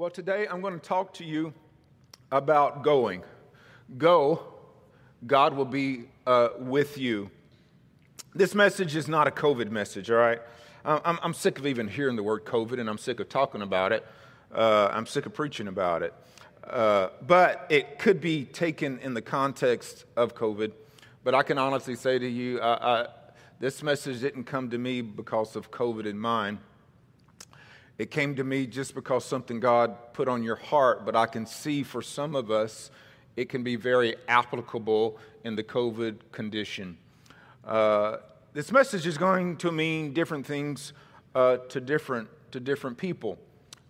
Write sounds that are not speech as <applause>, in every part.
Well, today I'm going to talk to you about going. Go, God will be uh, with you. This message is not a COVID message, all right? I'm, I'm, sick of even hearing the word COVID and I'm sick of talking about it. Uh, I'm sick of preaching about it. Uh, but it could be taken in the context of COVID. But I can honestly say to you, I, this message didn't come to me because of COVID in mind. It came to me just because something God put on your heart, but I can see for some of us it can be very applicable in the COVID condition. Uh, this message is going to mean different things uh, to different to different people.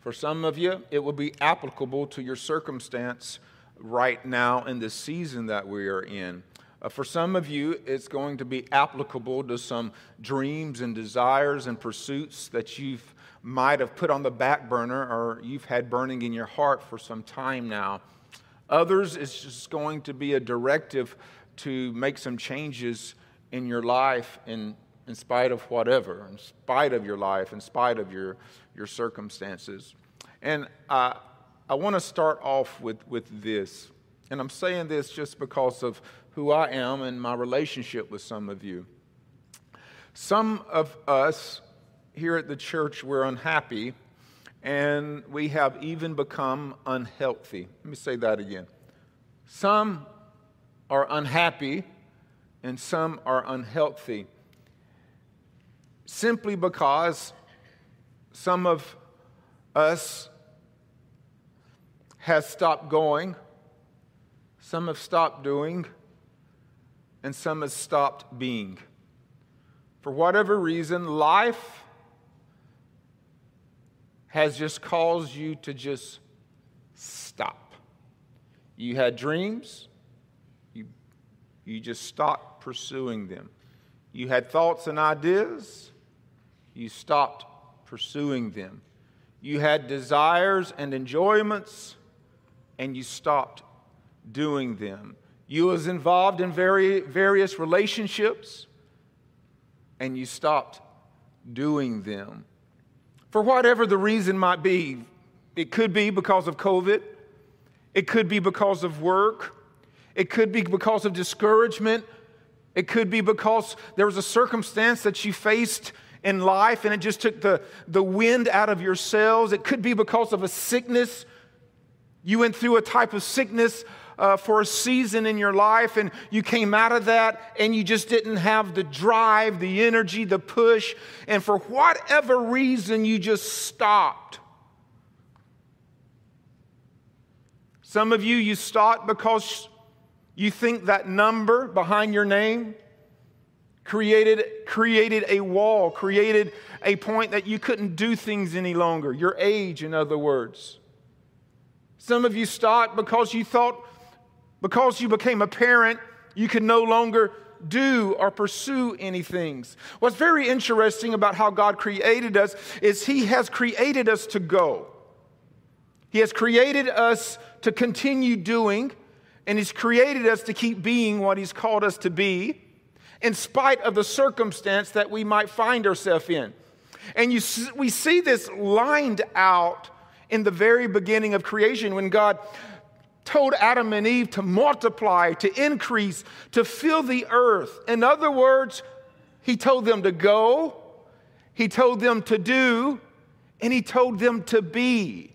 For some of you, it will be applicable to your circumstance right now in the season that we are in. Uh, for some of you, it's going to be applicable to some dreams and desires and pursuits that you've might have put on the back burner or you've had burning in your heart for some time now. Others, it's just going to be a directive to make some changes in your life in, in spite of whatever, in spite of your life, in spite of your, your circumstances. And I, I want to start off with, with this. And I'm saying this just because of who I am and my relationship with some of you. Some of us here at the church, we're unhappy and we have even become unhealthy. Let me say that again. Some are unhappy and some are unhealthy simply because some of us has stopped going, some have stopped doing, and some has stopped being. For whatever reason, life has just caused you to just stop. You had dreams, you, you just stopped pursuing them. You had thoughts and ideas, you stopped pursuing them. You had desires and enjoyments, and you stopped doing them. You was involved in very, various relationships, and you stopped doing them for whatever the reason might be. It could be because of COVID, it could be because of work, it could be because of discouragement, it could be because there was a circumstance that you faced in life and it just took the, the wind out of your sails. It could be because of a sickness. You went through a type of sickness uh, for a season in your life and you came out of that and you just didn't have the drive, the energy, the push, and for whatever reason, you just stopped. Some of you, you stopped because you think that number behind your name created, created a wall, created a point that you couldn't do things any longer. Your age, in other words. Some of you stopped because you thought because you became a parent, you can no longer do or pursue any things. What's very interesting about how God created us is He has created us to go. He has created us to continue doing, and He's created us to keep being what He's called us to be, in spite of the circumstance that we might find ourselves in. And you, we see this lined out in the very beginning of creation when God told Adam and Eve to multiply, to increase, to fill the earth. In other words, he told them to go, he told them to do, and he told them to be.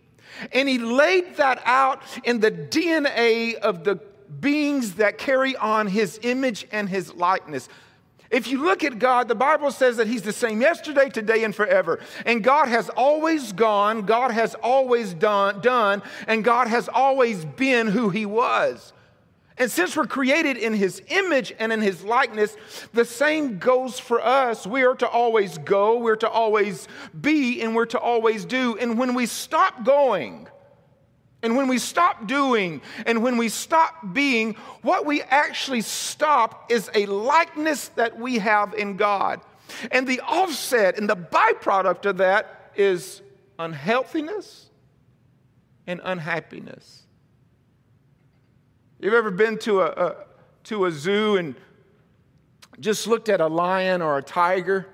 And he laid that out in the DNA of the beings that carry on his image and his likeness. If you look at God, the Bible says that He's the same yesterday, today, and forever. And God has always gone, God has always done, done, and God has always been who He was. And since we're created in His image and in His likeness, the same goes for us. We are to always go, we're to always be, and we're to always do. And when we stop going, and when we stop doing and when we stop being, what we actually stop is a likeness that we have in God. And the offset and the byproduct of that is unhealthiness and unhappiness. You've ever been to a, a, to a zoo and just looked at a lion or a tiger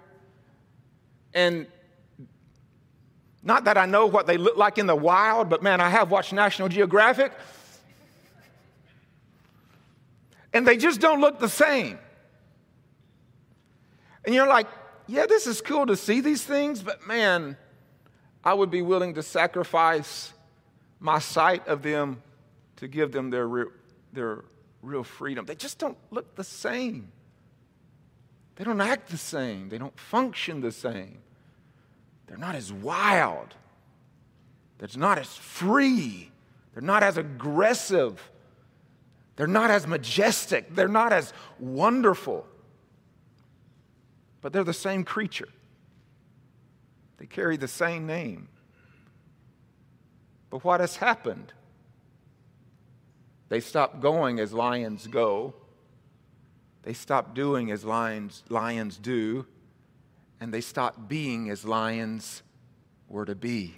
and Not that I know what they look like in the wild, but man, I have watched National Geographic. And they just don't look the same. And you're like, yeah, this is cool to see these things, but man, I would be willing to sacrifice my sight of them to give them their real, their real freedom. They just don't look the same. They don't act the same. They don't function the same. They're not as wild. They're not as free. They're not as aggressive. They're not as majestic. They're not as wonderful. But they're the same creature. They carry the same name. But what has happened? They stopped going as lions go. They stopped doing as lions, lions do. And they stopped being as lions were to be.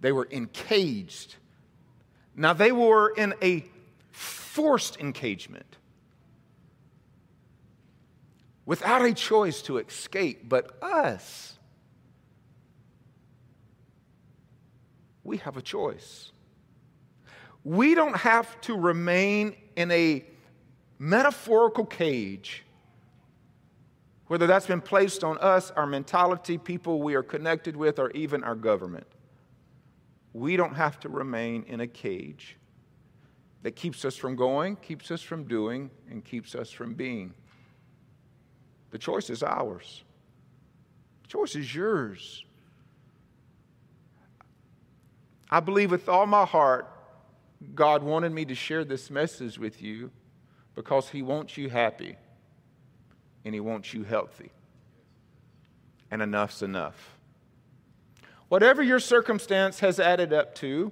They were encaged. Now, they were in a forced engagement without a choice to escape. But us, we have a choice. We don't have to remain in a metaphorical cage, whether that's been placed on us, our mentality, people we are connected with, or even our government. We don't have to remain in a cage that keeps us from going, keeps us from doing, and keeps us from being. The choice is ours. The choice is yours. I believe with all my heart God wanted me to share this message with you because He wants you happy and He wants you healthy. And enough's enough. Whatever your circumstance has added up to,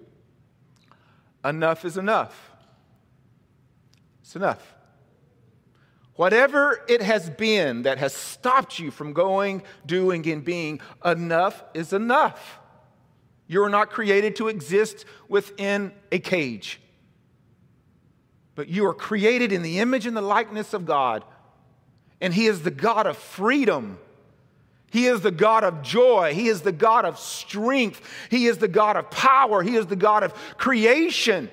enough is enough. It's enough. Whatever it has been that has stopped you from going, doing, and being, enough is enough. You are not created to exist within a cage, but you are created in the image and the likeness of God. And He is the God of freedom. He is the God of joy. He is the God of strength. He is the God of power. He is the God of creation.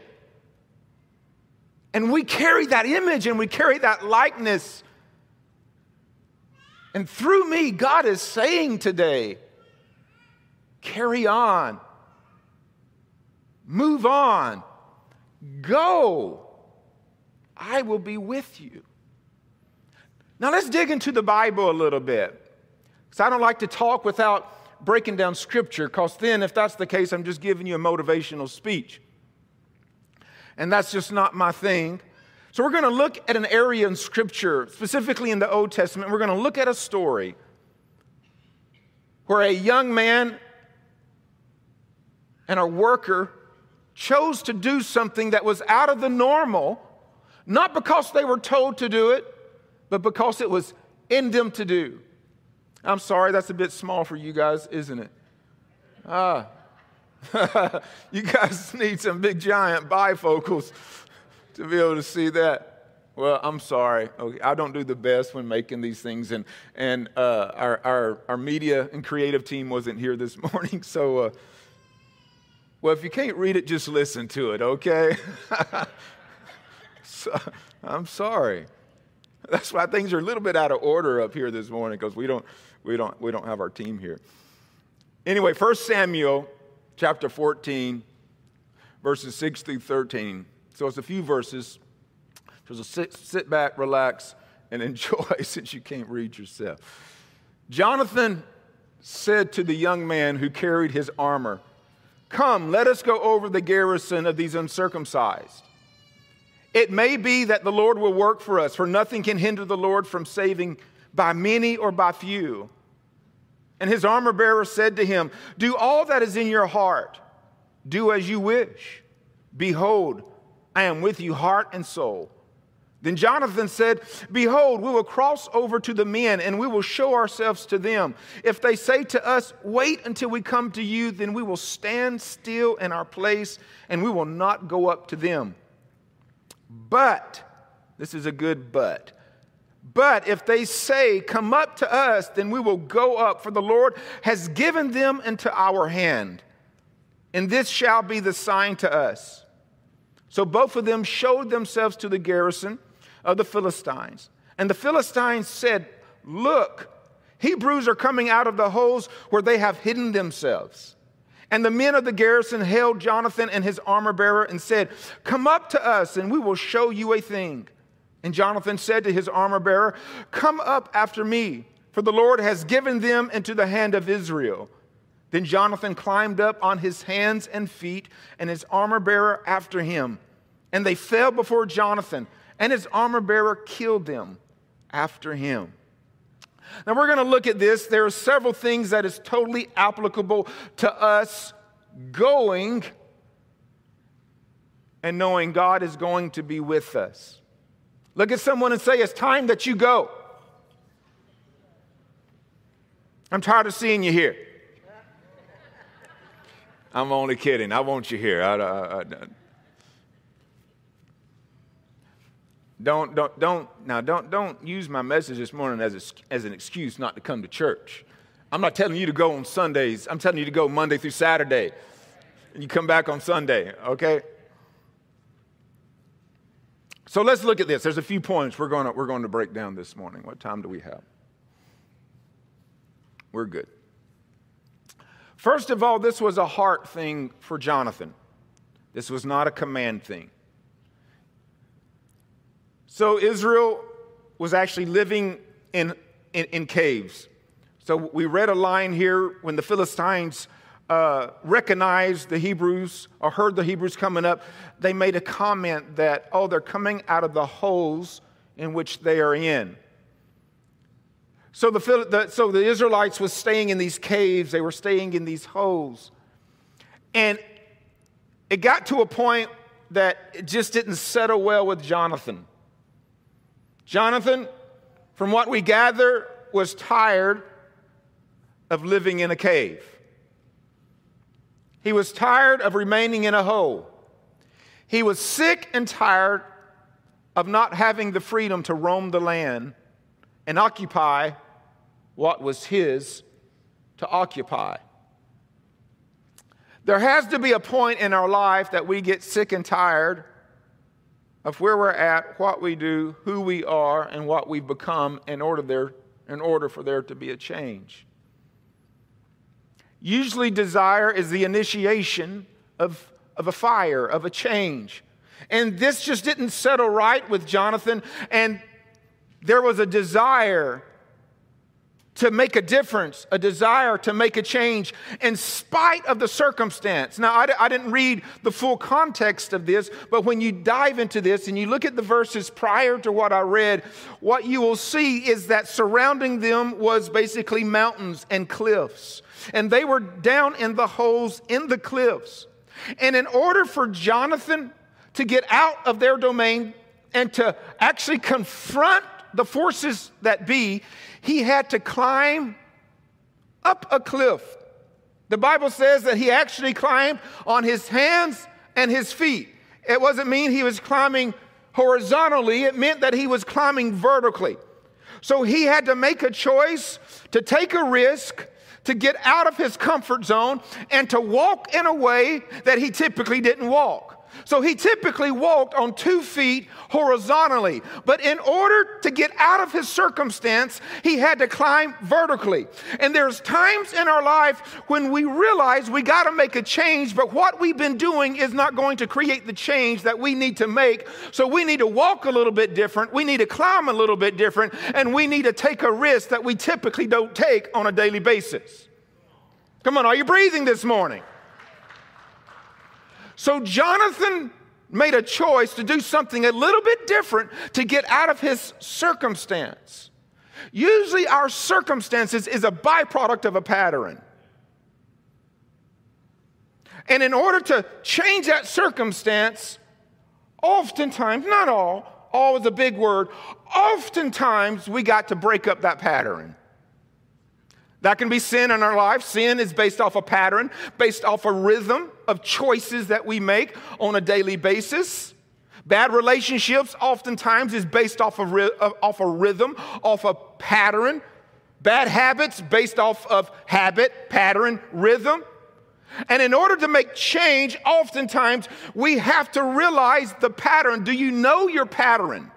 And we carry that image and we carry that likeness. And through me, God is saying today, carry on. Move on. Go. I will be with you. Now let's dig into the Bible a little bit. Because I don't like to talk without breaking down scripture, because then, if that's the case, I'm just giving you a motivational speech. And that's just not my thing. So, we're going to look at an area in scripture, specifically in the Old Testament. We're going to look at a story where a young man and a worker chose to do something that was out of the normal, not because they were told to do it, but because it was in them to do. I'm sorry, that's a bit small for you guys, isn't it? Ah. <laughs> you guys need some big giant bifocals to be able to see that. Well, I'm sorry. Okay, I don't do the best when making these things, and and uh, our, our our media and creative team wasn't here this <laughs> morning, so uh, well, if you can't read it, just listen to it, okay? <laughs> so, I'm sorry. <laughs> That's why things are a little bit out of order up here this morning because we don't, we, don't, we don't have our team here. Anyway, 1 Samuel chapter 14, verses 6 through 13. So it's a few verses. So sit, sit back, relax, and <laughs> enjoy since you can't read yourself. Jonathan said to the young man who carried his armor, Come, let us go over the garrison of these uncircumcised. It may be that the Lord will work for us, for nothing can hinder the Lord from saving by many or by few. And his armor bearer said to him, Do all that is in your heart, do as you wish. Behold, I am with you, heart and soul. Then Jonathan said, Behold, we will cross over to the men and we will show ourselves to them. If they say to us, Wait until we come to you, then we will stand still in our place and we will not go up to them. But, this is a good but, But if they say, Come up to us, then we will go up, for the Lord has given them into our hand. And this shall be the sign to us. So both of them showed themselves to the garrison of the Philistines. And the Philistines said, Look, Hebrews are coming out of the holes where they have hidden themselves. And the men of the garrison hailed Jonathan and his armor bearer and said, Come up to us, and we will show you a thing. And Jonathan said to his armor bearer, Come up after me, for the Lord has given them into the hand of Israel. Then Jonathan climbed up on his hands and feet, and his armor bearer after him. And they fell before Jonathan, and his armor bearer killed them after him. Now we're going to look at this. There are several things that is totally applicable to us going and knowing God is going to be with us. Look at someone and say, It's time that you go. I'm tired of seeing you here. I'm only kidding. I want you here. I, I, I, don't, don't, don't, now don't, don't use my message this morning as, a, as an excuse not to come to church. I'm not telling you to go on Sundays. I'm telling you to go Monday through Saturday. And you come back on Sunday, okay? So let's look at this. There's a few points we're going to, we're going to break down this morning. What time do we have? We're good. First of all, this was a heart thing for Jonathan. This was not a command thing. So Israel was actually living in, in, in caves. So we read a line here when the Philistines uh, recognized the Hebrews or heard the Hebrews coming up, they made a comment that, oh, they're coming out of the holes in which they are in. So the, the, so the Israelites was staying in these caves, they were staying in these holes. And it got to a point that it just didn't settle well with Jonathan. Jonathan, from what we gather, was tired of living in a cave. He was tired of remaining in a hole. He was sick and tired of not having the freedom to roam the land and occupy what was his to occupy. There has to be a point in our life that we get sick and tired of where we're at, what we do, who we are, and what we've become in order, there, in order for there to be a change. Usually, desire is the initiation of, of a fire, of a change. And this just didn't settle right with Jonathan, and there was a desire to make a difference, a desire to make a change in spite of the circumstance. Now, I, I, didn't read the full context of this, but when you dive into this and you look at the verses prior to what I read, what you will see is that surrounding them was basically mountains and cliffs and they were down in the holes in the cliffs. And in order for Jonathan to get out of their domain and to actually confront the forces that be, he had to climb up a cliff. The Bible says that he actually climbed on his hands and his feet. It wasn't mean he was climbing horizontally, it meant that he was climbing vertically. So he had to make a choice to take a risk to get out of his comfort zone and to walk in a way that he typically didn't walk. So he typically walked on two feet horizontally. But in order to get out of his circumstance, he had to climb vertically. And there's times in our life when we realize we got to make a change, but what we've been doing is not going to create the change that we need to make. So we need to walk a little bit different. We need to climb a little bit different. And we need to take a risk that we typically don't take on a daily basis. Come on, are you breathing this morning? So Jonathan made a choice to do something a little bit different to get out of his circumstance. Usually, our circumstances is a byproduct of a pattern. And in order to change that circumstance, oftentimes, not all, all is a big word, oftentimes we got to break up that pattern. That can be sin in our life. Sin is based off a pattern, based off a rhythm of choices that we make on a daily basis. Bad relationships oftentimes is based off of, off a rhythm, off a pattern. Bad habits based off of habit, pattern, rhythm. And in order to make change, oftentimes we have to realize the pattern. Do you know your pattern?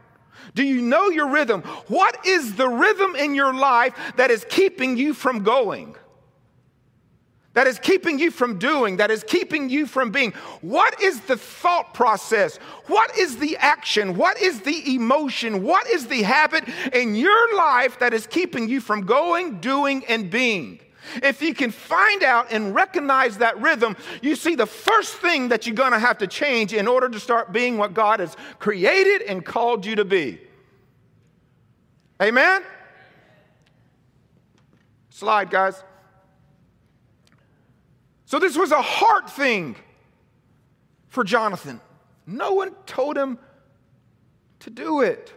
Do you know your rhythm? What is the rhythm in your life that is keeping you from going? That is keeping you from doing, that is keeping you from being. What is the thought process? What is the action? What is the emotion? What is the habit in your life that is keeping you from going, doing, and being? If you can find out and recognize that rhythm, you see the first thing that you're to have to change in order to start being what God has created and called you to be. Amen? Slide, guys. So, this was a heart thing for Jonathan. No one told him to do it.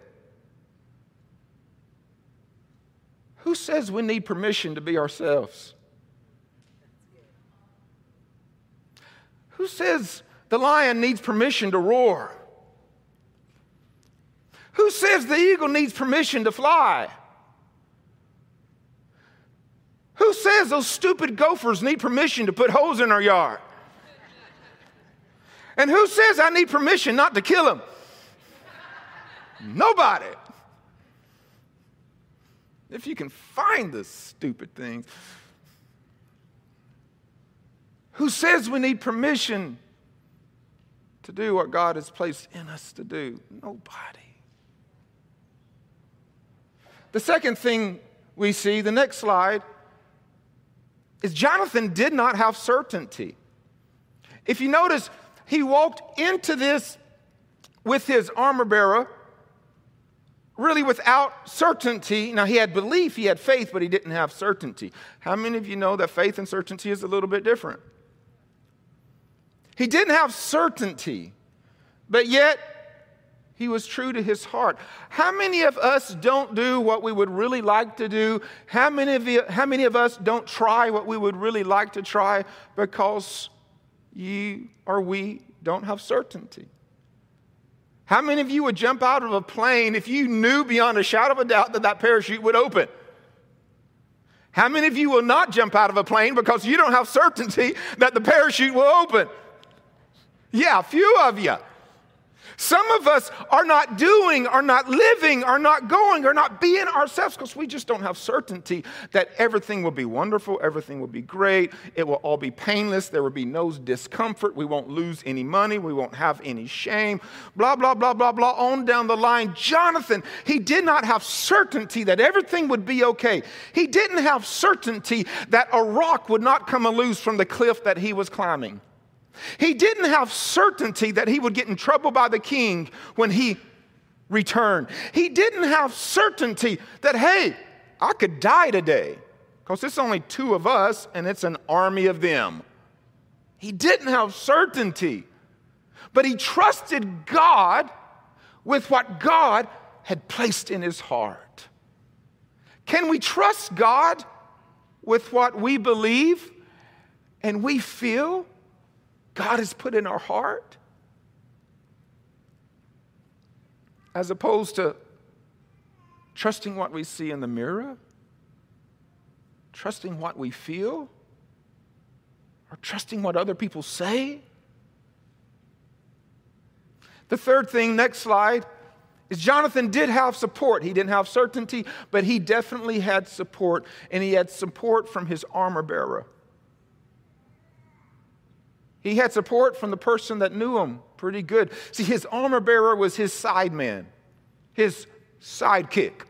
Who says we need permission to be ourselves? Who says the lion needs permission to roar? Who says the eagle needs permission to fly? Who says those stupid gophers need permission to put holes in our yard? And who says I need permission not to kill them? Nobody. If you can find the stupid things. Who says we need permission to do what God has placed in us to do? Nobody. The second thing we see, the next slide, is Jonathan did not have certainty. If you notice, he walked into this with his armor bearer really without certainty. Now, he had belief, he had faith, but he didn't have certainty. How many of you know that faith and certainty is a little bit different? He didn't have certainty, but yet he was true to his heart. How many of us don't do what we would really like to do? How many of, you, how many of us don't try what we would really like to try because you or we don't have certainty? How many of you would jump out of a plane if you knew beyond a shadow of a doubt that that parachute would open? How many of you will not jump out of a plane because you don't have certainty that the parachute will open? Yeah, a few of you. Some of us are not doing, are not living, are not going, are not being ourselves because we just don't have certainty that everything will be wonderful, everything will be great, it will all be painless, there will be no discomfort, we won't lose any money, we won't have any shame, blah, blah, blah, blah, blah, on down the line. Jonathan, he did not have certainty that everything would be okay. He didn't have certainty that a rock would not come loose from the cliff that he was climbing. He didn't have certainty that he would get in trouble by the king when he returned. He didn't have certainty that, hey, I could die today because it's only two of us and it's an army of them. He didn't have certainty, but he trusted God with what God had placed in his heart. Can we trust God with what we believe and we feel God has put in our heart, as opposed to trusting what we see in the mirror, trusting what we feel, or trusting what other people say. The third thing, next slide, is Jonathan did have support. He didn't have certainty, but he definitely had support, and he had support from his armor bearer. He had support from the person that knew him pretty good. See, his armor bearer was his side man, his sidekick.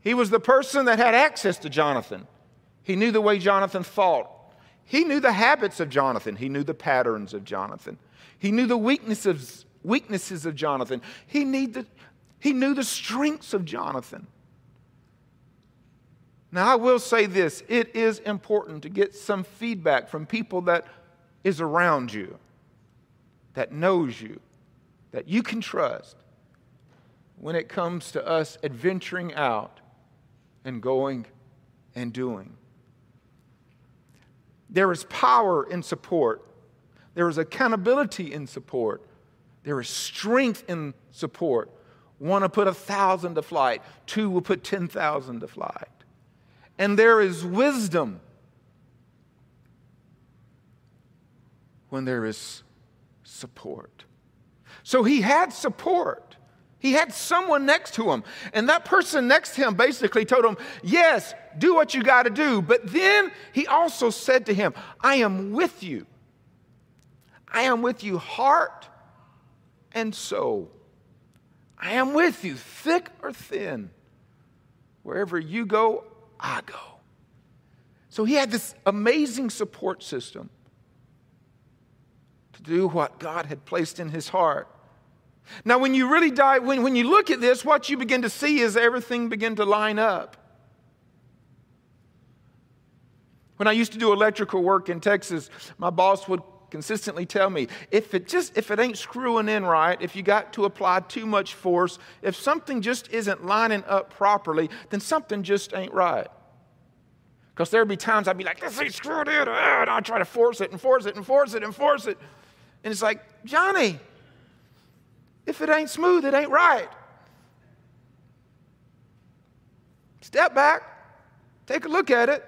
He was the person that had access to Jonathan. He knew the way Jonathan thought. He knew the habits of Jonathan. He knew the patterns of Jonathan. He knew the weaknesses, weaknesses of Jonathan. He, the, he knew the strengths of Jonathan. Now, I will say this it is important to get some feedback from people that is around you, that knows you, that you can trust when it comes to us adventuring out and going and doing. There is power in support, There is accountability in support. There is strength in support. One will put a thousand to flight, two will put 10,000 to flight. And there is wisdom when there is support. So he had support. He had someone next to him. And that person next to him basically told him, Yes, do what you got to do. But then he also said to him, I am with you. I am with you, heart and soul. I am with you, thick or thin. Wherever you go, I go. So he had this amazing support system to do what God had placed in his heart. Now, when you really dive, when, when you look at this, what you begin to see is everything begin to line up. When I used to do electrical work in Texas, my boss would consistently tell me if it just if it ain't screwing in right if you got to apply too much force if something just isn't lining up properly then something just ain't right. Because there'd be times i'd be like this ain't screwed in and i'd try to force it and force it and force it and force it. And it's like johnny if it ain't smooth it ain't right. Step back take a look at it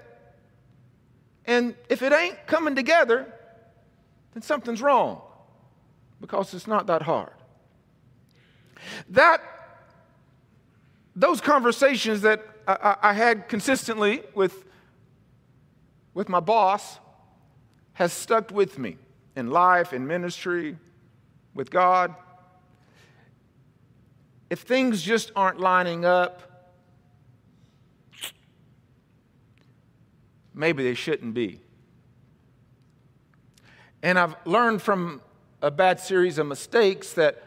and if it ain't coming together then something's wrong because it's not that hard. That, those conversations that I, I had consistently with, with my boss has stuck with me in life, in ministry, with God. If things just aren't lining up, maybe they shouldn't be. And I've learned from a bad series of mistakes that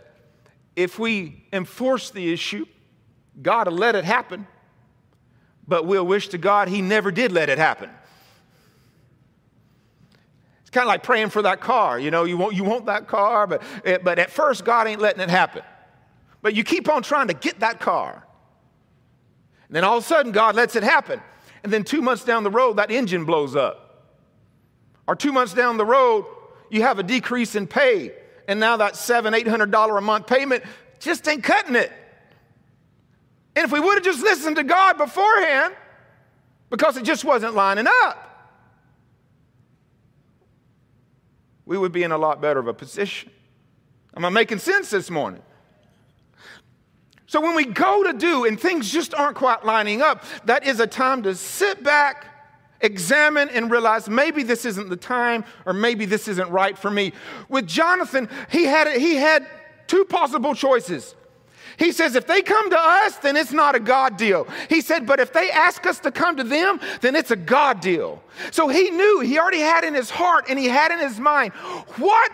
if we enforce the issue, God will let it happen, but we'll wish to God He never did let it happen. It's kind of like praying for that car. You know, you want, you want that car, but, eh, but at first, God ain't letting it happen. But you keep on trying to get that car. And then all of a sudden, God lets it happen. And then two months down the road, that engine blows up. Or two months down the road, you have a decrease in pay, and now that seven, eight hundred dollar a month payment just ain't cutting it. And if we would have just listened to God beforehand, because it just wasn't lining up, we would be in a lot better of a position. Am I making sense this morning? So when we go to do and things just aren't quite lining up, that is a time to sit back examine and realize maybe this isn't the time or maybe this isn't right for me. With Jonathan, he had, he had two possible choices. He says, if they come to us, then it's not a God deal. He said, but if they ask us to come to them, then it's a God deal. So he knew, he already had in his heart and he had in his mind what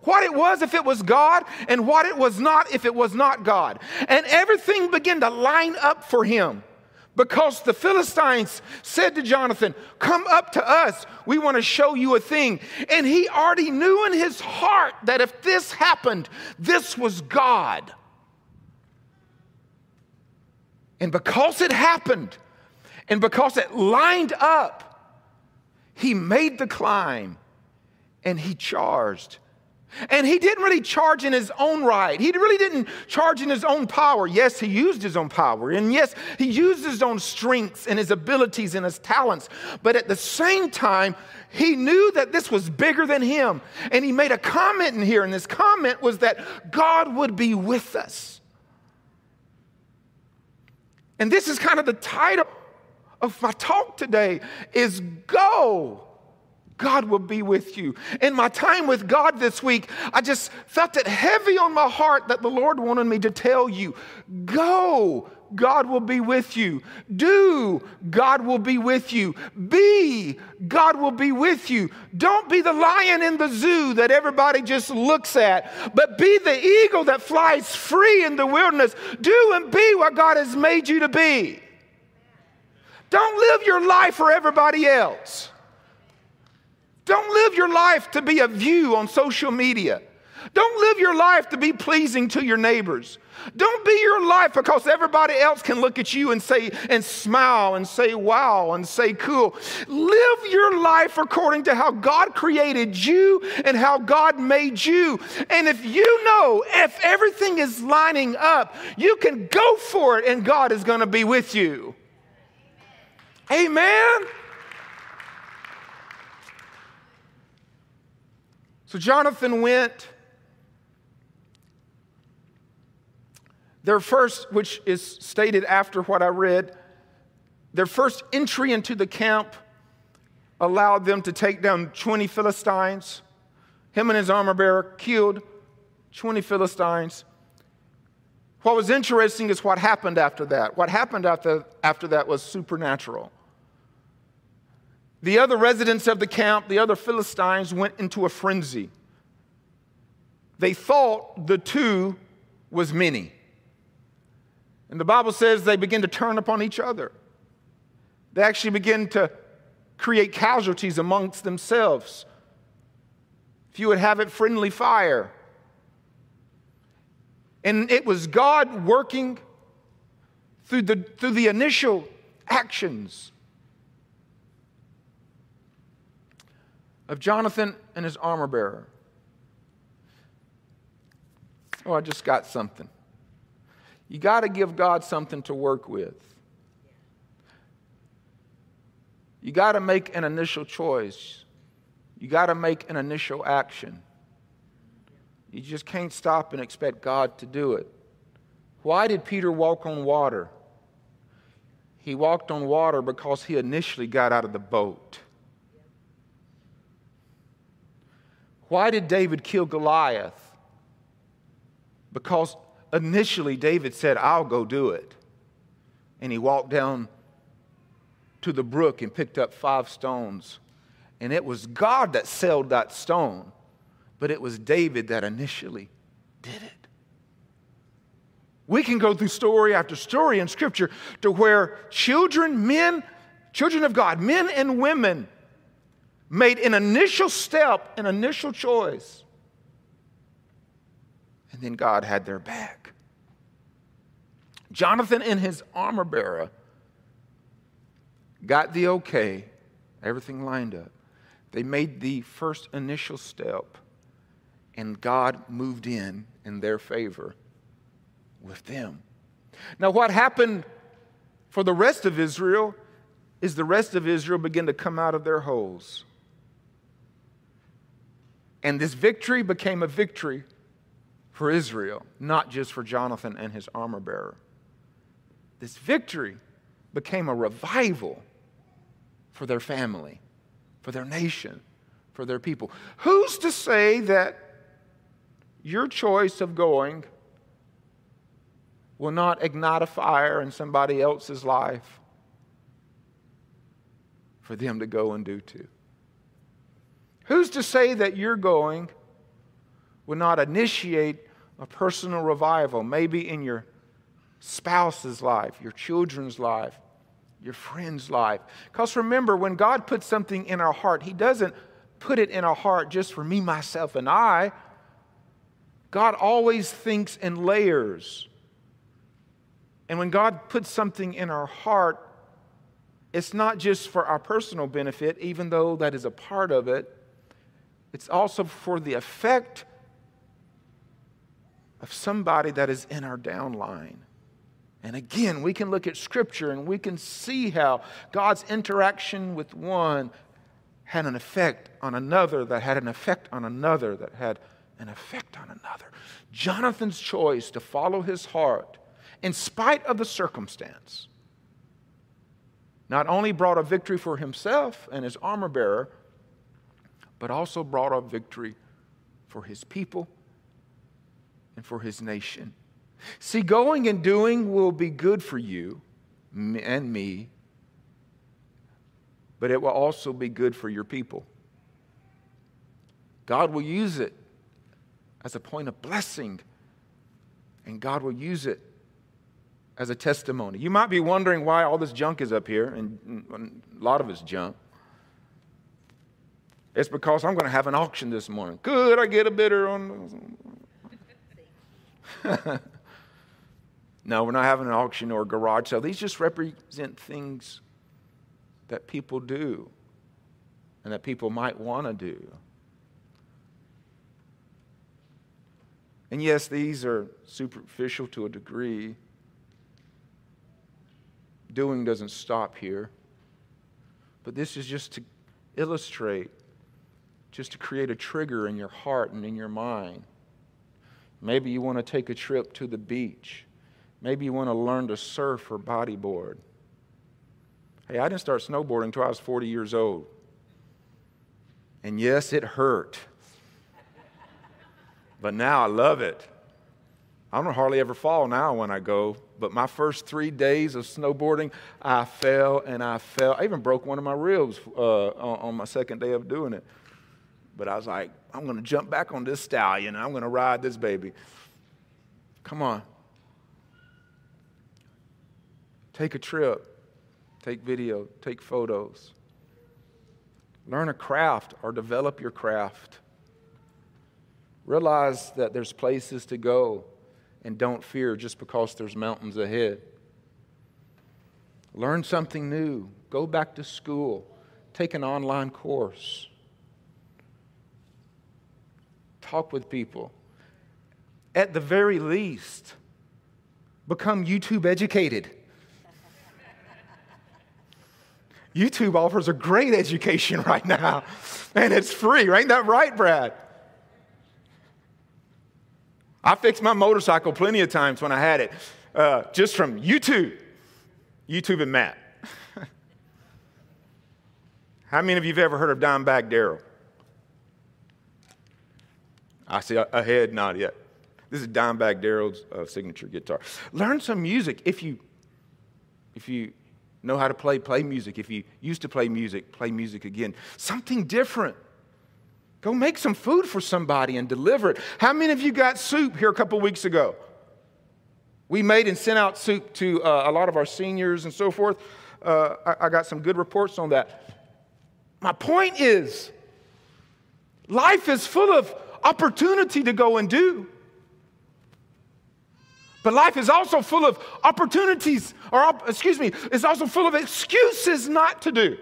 what it was if it was God and what it was not if it was not God. And everything began to line up for him because the Philistines said to Jonathan, Come up to us. We want to show you a thing. And he already knew in his heart that if this happened, this was God. And because it happened, and because it lined up, he made the climb and he charged and he didn't really charge in his own right. He really didn't charge in his own power. Yes, he used his own power. And yes, he used his own strengths and his abilities and his talents. But at the same time, he knew that this was bigger than him. And he made a comment in here. And this comment was that God would be with us. And this is kind of the title of my talk today is go God will be with you. In my time with God this week, I just felt it heavy on my heart that the Lord wanted me to tell you go, God will be with you. Do, God will be with you. Be, God will be with you. Don't be the lion in the zoo that everybody just looks at, but be the eagle that flies free in the wilderness. Do and be what God has made you to be. Don't live your life for everybody else. Don't live your life to be a view on social media. Don't live your life to be pleasing to your neighbors. Don't be your life because everybody else can look at you and say and smile and say wow and say cool. Live your life according to how God created you and how God made you. And if you know if everything is lining up, you can go for it and God is going to be with you. Amen. So Jonathan went Their first, which is stated after what I read, their first entry into the camp allowed them to take down 20 Philistines. Him and his armor bearer killed 20 Philistines. What was interesting is what happened after that. What happened after, after that was supernatural. The other residents of the camp, the other Philistines, went into a frenzy. They thought the two was many. And the Bible says they begin to turn upon each other. They actually begin to create casualties amongst themselves. If you would have it, friendly fire. And it was God working through the, through the initial actions of Jonathan and his armor bearer. Oh, I just got something. You got to give God something to work with. You got to make an initial choice. You got to make an initial action. You just can't stop and expect God to do it. Why did Peter walk on water? He walked on water because he initially got out of the boat. Why did David kill Goliath? Because initially David said, I'll go do it. And he walked down to the brook and picked up five stones. And it was God that sailed that stone, but it was David that initially did it. We can go through story after story in Scripture to where children, men, children of God, men and women, made an initial step, an initial choice and then God had their back. Jonathan and his armor bearer got the okay, everything lined up. They made the first initial step, and God moved in in their favor with them. Now, what happened for the rest of Israel is the rest of Israel began to come out of their holes. And this victory became a victory for Israel, not just for Jonathan and his armor bearer. This victory became a revival for their family, for their nation, for their people. Who's to say that your choice of going will not ignite a fire in somebody else's life for them to go and do too? Who's to say that you're going would not initiate a personal revival, maybe in your spouse's life, your children's life, your friend's life. Because remember, when God puts something in our heart, He doesn't put it in our heart just for me, myself, and I. God always thinks in layers. And when God puts something in our heart, it's not just for our personal benefit, even though that is a part of it, it's also for the effect of somebody that is in our downline. And again, we can look at Scripture and we can see how God's interaction with one had an effect on another, that had an effect on another, that had an effect on another. Jonathan's choice to follow his heart, in spite of the circumstance, not only brought a victory for himself and his armor bearer, but also brought a victory for his people and for his nation. See, going and doing will be good for you and me, but it will also be good for your people. God will use it as a point of blessing, and God will use it as a testimony. You might be wondering why all this junk is up here, and a lot of it's junk. It's because I'm going to have an auction this morning. Could I get a bidder on. <laughs> no, we're not having an auction or a garage sale. These just represent things that people do and that people might want to do. And yes, these are superficial to a degree. Doing doesn't stop here. But this is just to illustrate, just to create a trigger in your heart and in your mind. Maybe you want to take a trip to the beach. Maybe you want to learn to surf or bodyboard. Hey, I didn't start snowboarding until I was 40 years old. And yes, it hurt. But now I love it. I don't hardly ever fall now when I go, but my first three days of snowboarding, I fell and I fell. I even broke one of my ribs uh, on, on my second day of doing it. But I was like, I'm going to jump back on this stallion and I'm going to ride this baby. Come on. Take a trip, take video, take photos. Learn a craft or develop your craft. Realize that there's places to go and don't fear just because there's mountains ahead. Learn something new. Go back to school. Take an online course. Talk with people. At the very least, become YouTube educated. <laughs> YouTube offers a great education right now, and it's free. Right? Ain't that right, Brad? I fixed my motorcycle plenty of times when I had it, uh, just from YouTube, YouTube and Matt. <laughs> How many of you have ever heard of Dimebag Darrell? I see a head not yet. This is Dimebag Darrell's uh, signature guitar. Learn some music if you, if you know how to play, play music. If you used to play music, play music again. Something different. Go make some food for somebody and deliver it. How many of you got soup here a couple weeks ago? We made and sent out soup to uh, a lot of our seniors and so forth. Uh, I, I got some good reports on that. My point is, life is full of opportunity to go and do. But life is also full of opportunities, or excuse me, it's also full of excuses not to do.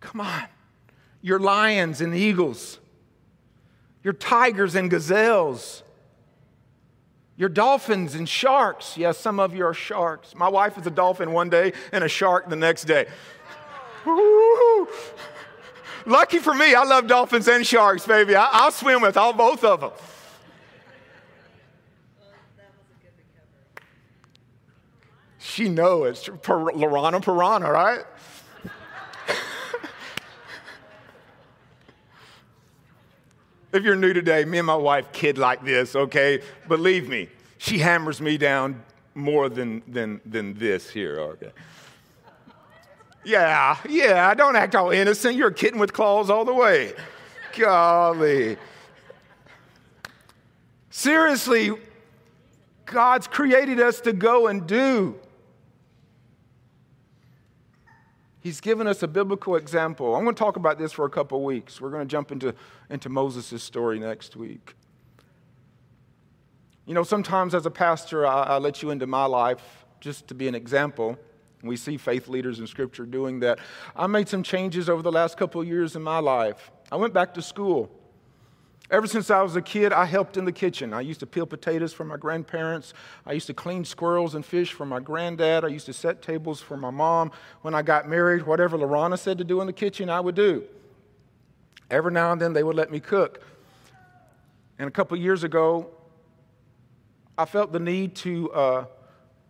Come on. Your lions and eagles, your tigers and gazelles, your dolphins and sharks. Yes, some of you are sharks. My wife is a dolphin one day and a shark the next day. Lucky for me, I love dolphins and sharks, baby. I, will swim with all both of them. She knows it's Lorana Piranha, right? If you're new today, me and my wife kid like this, okay? Believe me, she hammers me down more than, than, than this here, okay? Yeah, yeah, don't act all innocent. You're a kitten with claws all the way. Golly. Seriously, God's created us to go and do. He's given us a biblical example. I'm going to talk about this for a couple weeks. We're going to jump into, into Moses' story next week. You know, sometimes as a pastor, I, I let you into my life just to be an example. We see faith leaders in Scripture doing that. I made some changes over the last couple of years in my life. I went back to school. Ever since I was a kid, I helped in the kitchen. I used to peel potatoes for my grandparents. I used to clean squirrels and fish for my granddad. I used to set tables for my mom. When I got married, whatever Lorana said to do in the kitchen, I would do. Every now and then, they would let me cook. And a couple years ago, I felt the need to, uh,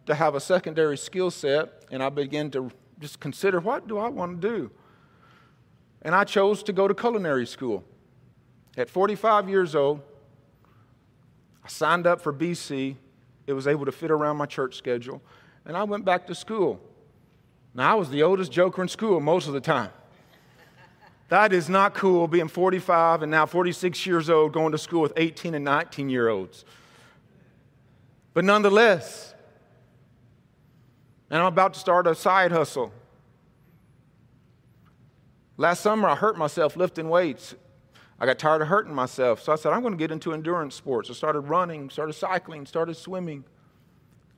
to have a secondary skill set, and I began to just consider what do I want to do? And I chose to go to culinary school. At 45 years old, I signed up for BC. It was able to fit around my church schedule. And I went back to school. Now, I was the oldest joker in school most of the time. That is not cool being 45 and now 46 years old going to school with 18 and 19 year olds. But nonetheless, and I'm about to start a side hustle. Last summer, I hurt myself lifting weights. I got tired of hurting myself. So I said, I'm going to get into endurance sports. I started running, started cycling, started swimming,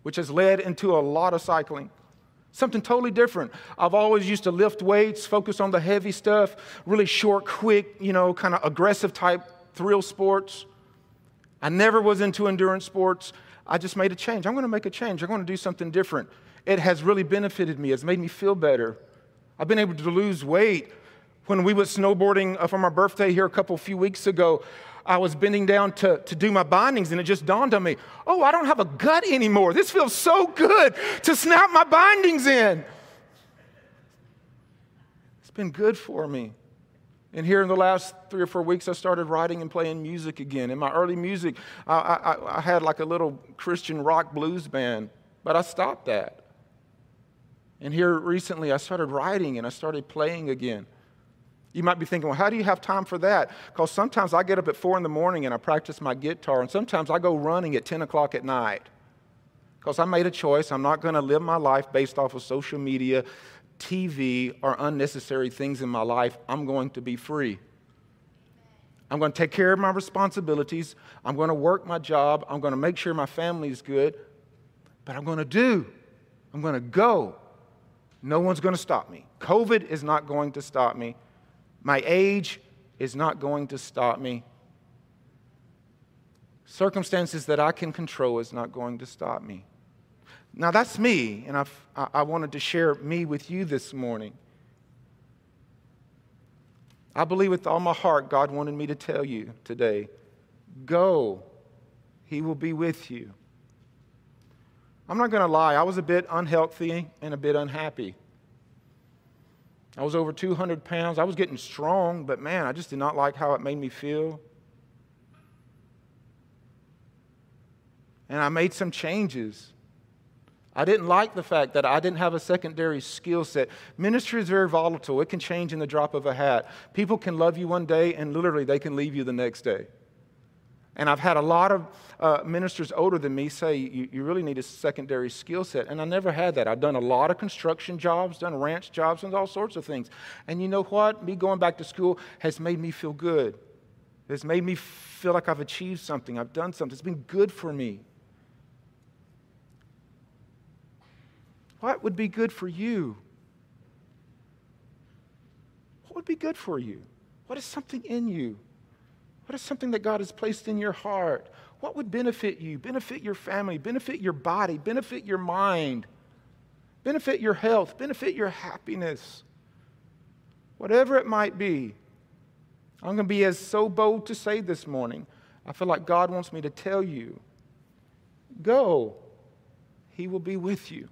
which has led into a lot of cycling. Something totally different. I've always used to lift weights, focus on the heavy stuff, really short, quick, you know, kind of aggressive type thrill sports. I never was into endurance sports. I just made a change. I'm going to make a change. I'm going to do something different. It has really benefited me. It's made me feel better. I've been able to lose weight. When we were snowboarding uh, for my birthday here a couple few weeks ago, I was bending down to, to do my bindings, and it just dawned on me oh, I don't have a gut anymore. This feels so good to snap my bindings in. It's been good for me. And here in the last three or four weeks, I started writing and playing music again. In my early music, I, I, I had like a little Christian rock blues band, but I stopped that. And here recently, I started writing and I started playing again. You might be thinking, well, how do you have time for that? Because sometimes I get up at four in the morning and I practice my guitar, and sometimes I go running at 10 o'clock at night. Because I made a choice. I'm not going to live my life based off of social media, TV, or unnecessary things in my life. I'm going to be free. I'm going to take care of my responsibilities. I'm going to work my job. I'm going to make sure my family is good. But I'm going to do. I'm going to go. No one's going to stop me. COVID is not going to stop me. My age is not going to stop me. Circumstances that I can control is not going to stop me. Now, that's me, and I've, I wanted to share me with you this morning. I believe with all my heart God wanted me to tell you today go, He will be with you. I'm not going to lie, I was a bit unhealthy and a bit unhappy. I was over 200 pounds. I was getting strong, but man, I just did not like how it made me feel. And I made some changes. I didn't like the fact that I didn't have a secondary skill set. Ministry is very volatile, it can change in the drop of a hat. People can love you one day, and literally, they can leave you the next day. And I've had a lot of uh, ministers older than me say, you, you really need a secondary skill set. And I never had that. I've done a lot of construction jobs, done ranch jobs, and all sorts of things. And you know what? Me going back to school has made me feel good. It's made me feel like I've achieved something, I've done something. It's been good for me. What would be good for you? What would be good for you? What is something in you? What is something that God has placed in your heart? What would benefit you, benefit your family, benefit your body, benefit your mind, benefit your health, benefit your happiness? Whatever it might be. I'm going to be as so bold to say this morning. I feel like God wants me to tell you go, He will be with you.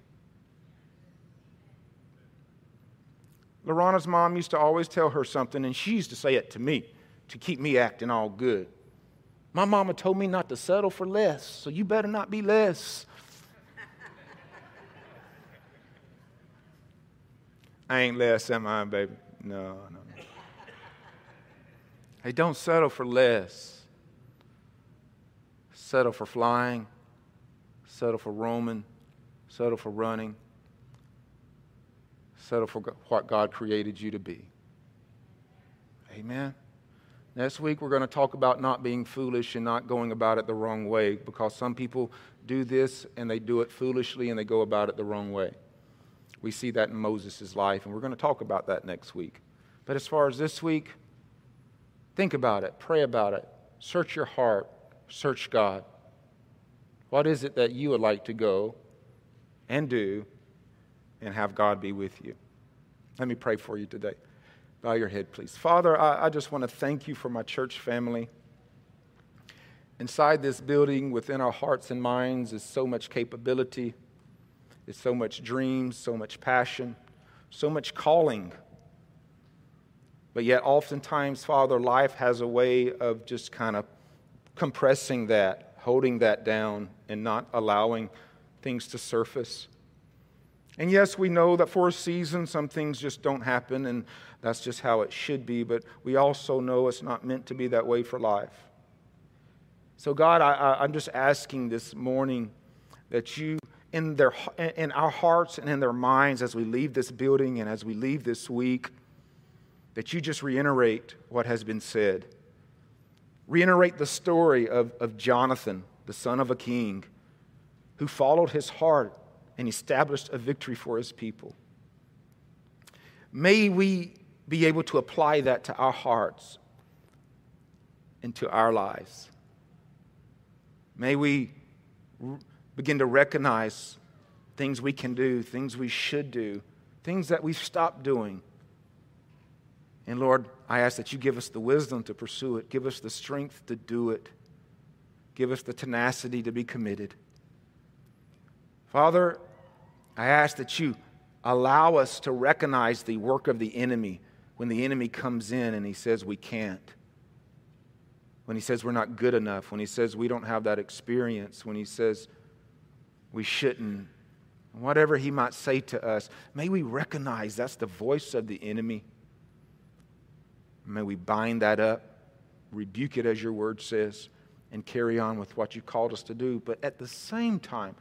Lorana's mom used to always tell her something, and she used to say it to me to keep me acting all good. My mama told me not to settle for less, so you better not be less. <laughs> I ain't less, am I, baby? No, no, no. Hey, don't settle for less. Settle for flying, settle for roaming, settle for running, settle for what God created you to be. Amen. Next week, we're going to talk about not being foolish and not going about it the wrong way because some people do this and they do it foolishly and they go about it the wrong way. We see that in Moses' life, and we're going to talk about that next week. But as far as this week, think about it, pray about it, search your heart, search God. What is it that you would like to go and do and have God be with you? Let me pray for you today. Bow your head, please. Father, I, I just want to thank you for my church family. Inside this building, within our hearts and minds, is so much capability, is so much dreams, so much passion, so much calling. But yet, oftentimes, Father, life has a way of just kind of compressing that, holding that down, and not allowing things to surface. And yes, we know that for a season, some things just don't happen, and that's just how it should be, but we also know it's not meant to be that way for life. So, God, I, am just asking this morning that you, in, their, in our hearts and in their minds, as we leave this building and as we leave this week, that you just reiterate what has been said. Reiterate the story of, of Jonathan, the son of a king, who followed his heart and established a victory for his people. May we be able to apply that to our hearts and to our lives. May we begin to recognize things we can do, things we should do, things that we've stopped doing. And Lord, I ask that you give us the wisdom to pursue it, give us the strength to do it, give us the tenacity to be committed. Father, I ask that you allow us to recognize the work of the enemy when the enemy comes in and he says we can't. When he says we're not good enough, when he says we don't have that experience, when he says we shouldn't, whatever he might say to us, may we recognize that's the voice of the enemy. May we bind that up, rebuke it as your word says, and carry on with what you called us to do. But at the same time,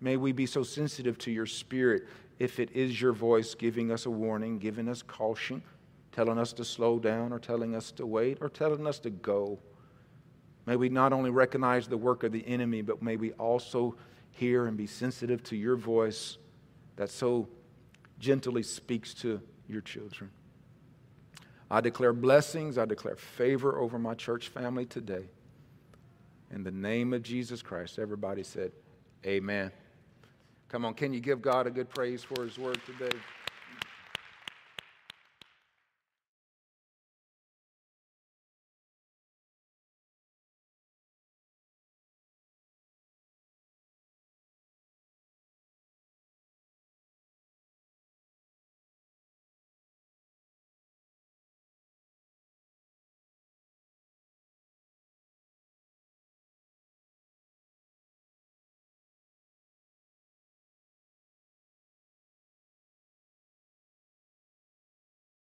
may we be so sensitive to your spirit if it is your voice giving us a warning, giving us caution, telling us to slow down, or telling us to wait, or telling us to go. May we not only recognize the work of the enemy, but may we also hear and be sensitive to your voice that so gently speaks to your children. I declare blessings, I declare favor over my church family today. In the name of Jesus Christ, everybody said, Amen. Come on, can you give God a good praise for his word today?